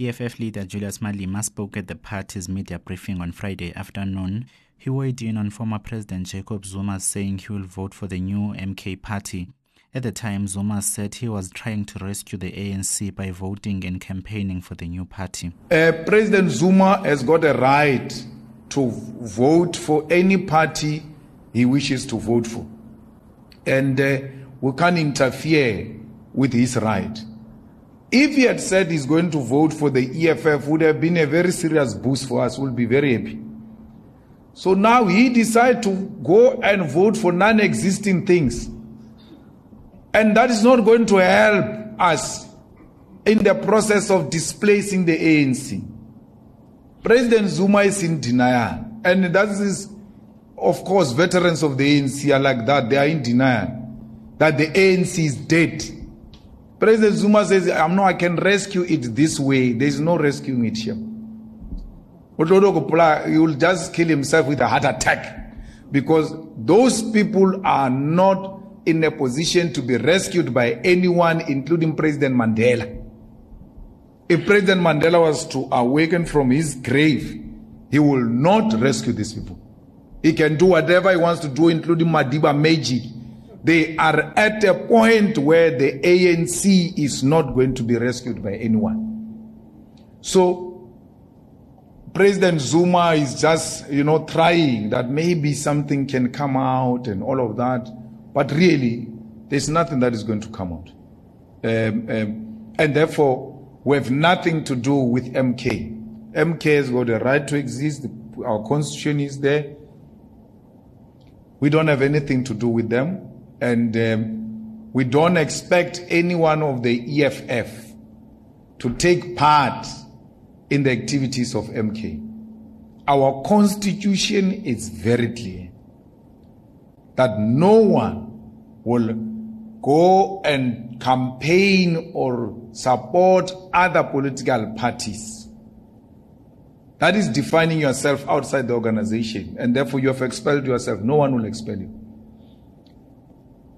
EFF leader Julius Malema spoke at the party's media briefing on Friday afternoon. He weighed in on former President Jacob Zuma saying he will vote for the new MK party. At the time, Zuma said he was trying to rescue the ANC by voting and campaigning for the new party. Uh, President Zuma has got a right to vote for any party he wishes to vote for. And uh, we can't interfere with his right. If he had said he's going to vote for the EFF, would have been a very serious boost for us. We'll be very happy. So now he decided to go and vote for non-existing things. And that is not going to help us in the process of displacing the ANC. President Zuma is in denial. And that is, of course, veterans of the ANC are like that. They are in denial that the ANC is dead. President Zuma says, I'm no, I can rescue it this way. There's no rescuing it here. He will just kill himself with a heart attack because those people are not in a position to be rescued by anyone, including President Mandela. If President Mandela was to awaken from his grave, he will not rescue these people. He can do whatever he wants to do, including Madiba Meji. They are at a point where the ANC is not going to be rescued by anyone. So, President Zuma is just, you know, trying that maybe something can come out and all of that. But really, there's nothing that is going to come out. Um, um, and therefore, we have nothing to do with MK. MK has got a right to exist. Our constitution is there. We don't have anything to do with them. And um, we don't expect any one of the EFF to take part in the activities of MK. Our constitution is very clear that no one will go and campaign or support other political parties. That is defining yourself outside the organization, and therefore you have expelled yourself. No one will expel you.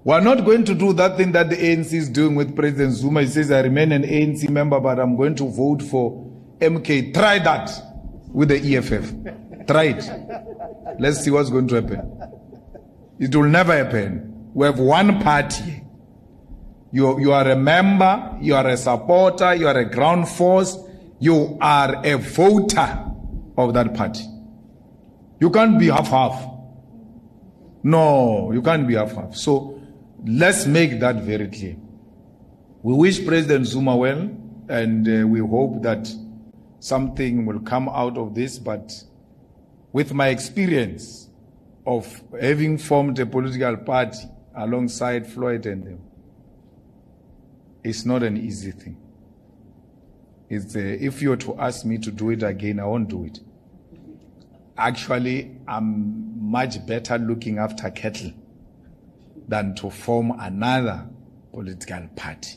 We are not going to do that thing that the ANC is doing with President Zuma. He says, I remain an ANC member, but I'm going to vote for MK. Try that with the EFF. Try it. Let's see what's going to happen. It will never happen. We have one party. You, you are a member, you are a supporter, you are a ground force, you are a voter of that party. You can't be half half. No, you can't be half half. So let's make that very clear. We wish President Zuma well, and uh, we hope that something will come out of this. But with my experience of having formed a political party alongside Floyd and them, it's not an easy thing. It's, uh, if you were to ask me to do it again, I won't do it. Actually, I'm much better looking after cattle than to form another political party.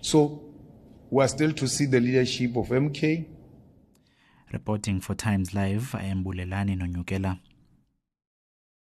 So, we are still to see the leadership of MK. Reporting for Times Live, I am Bulelani Nonyukela.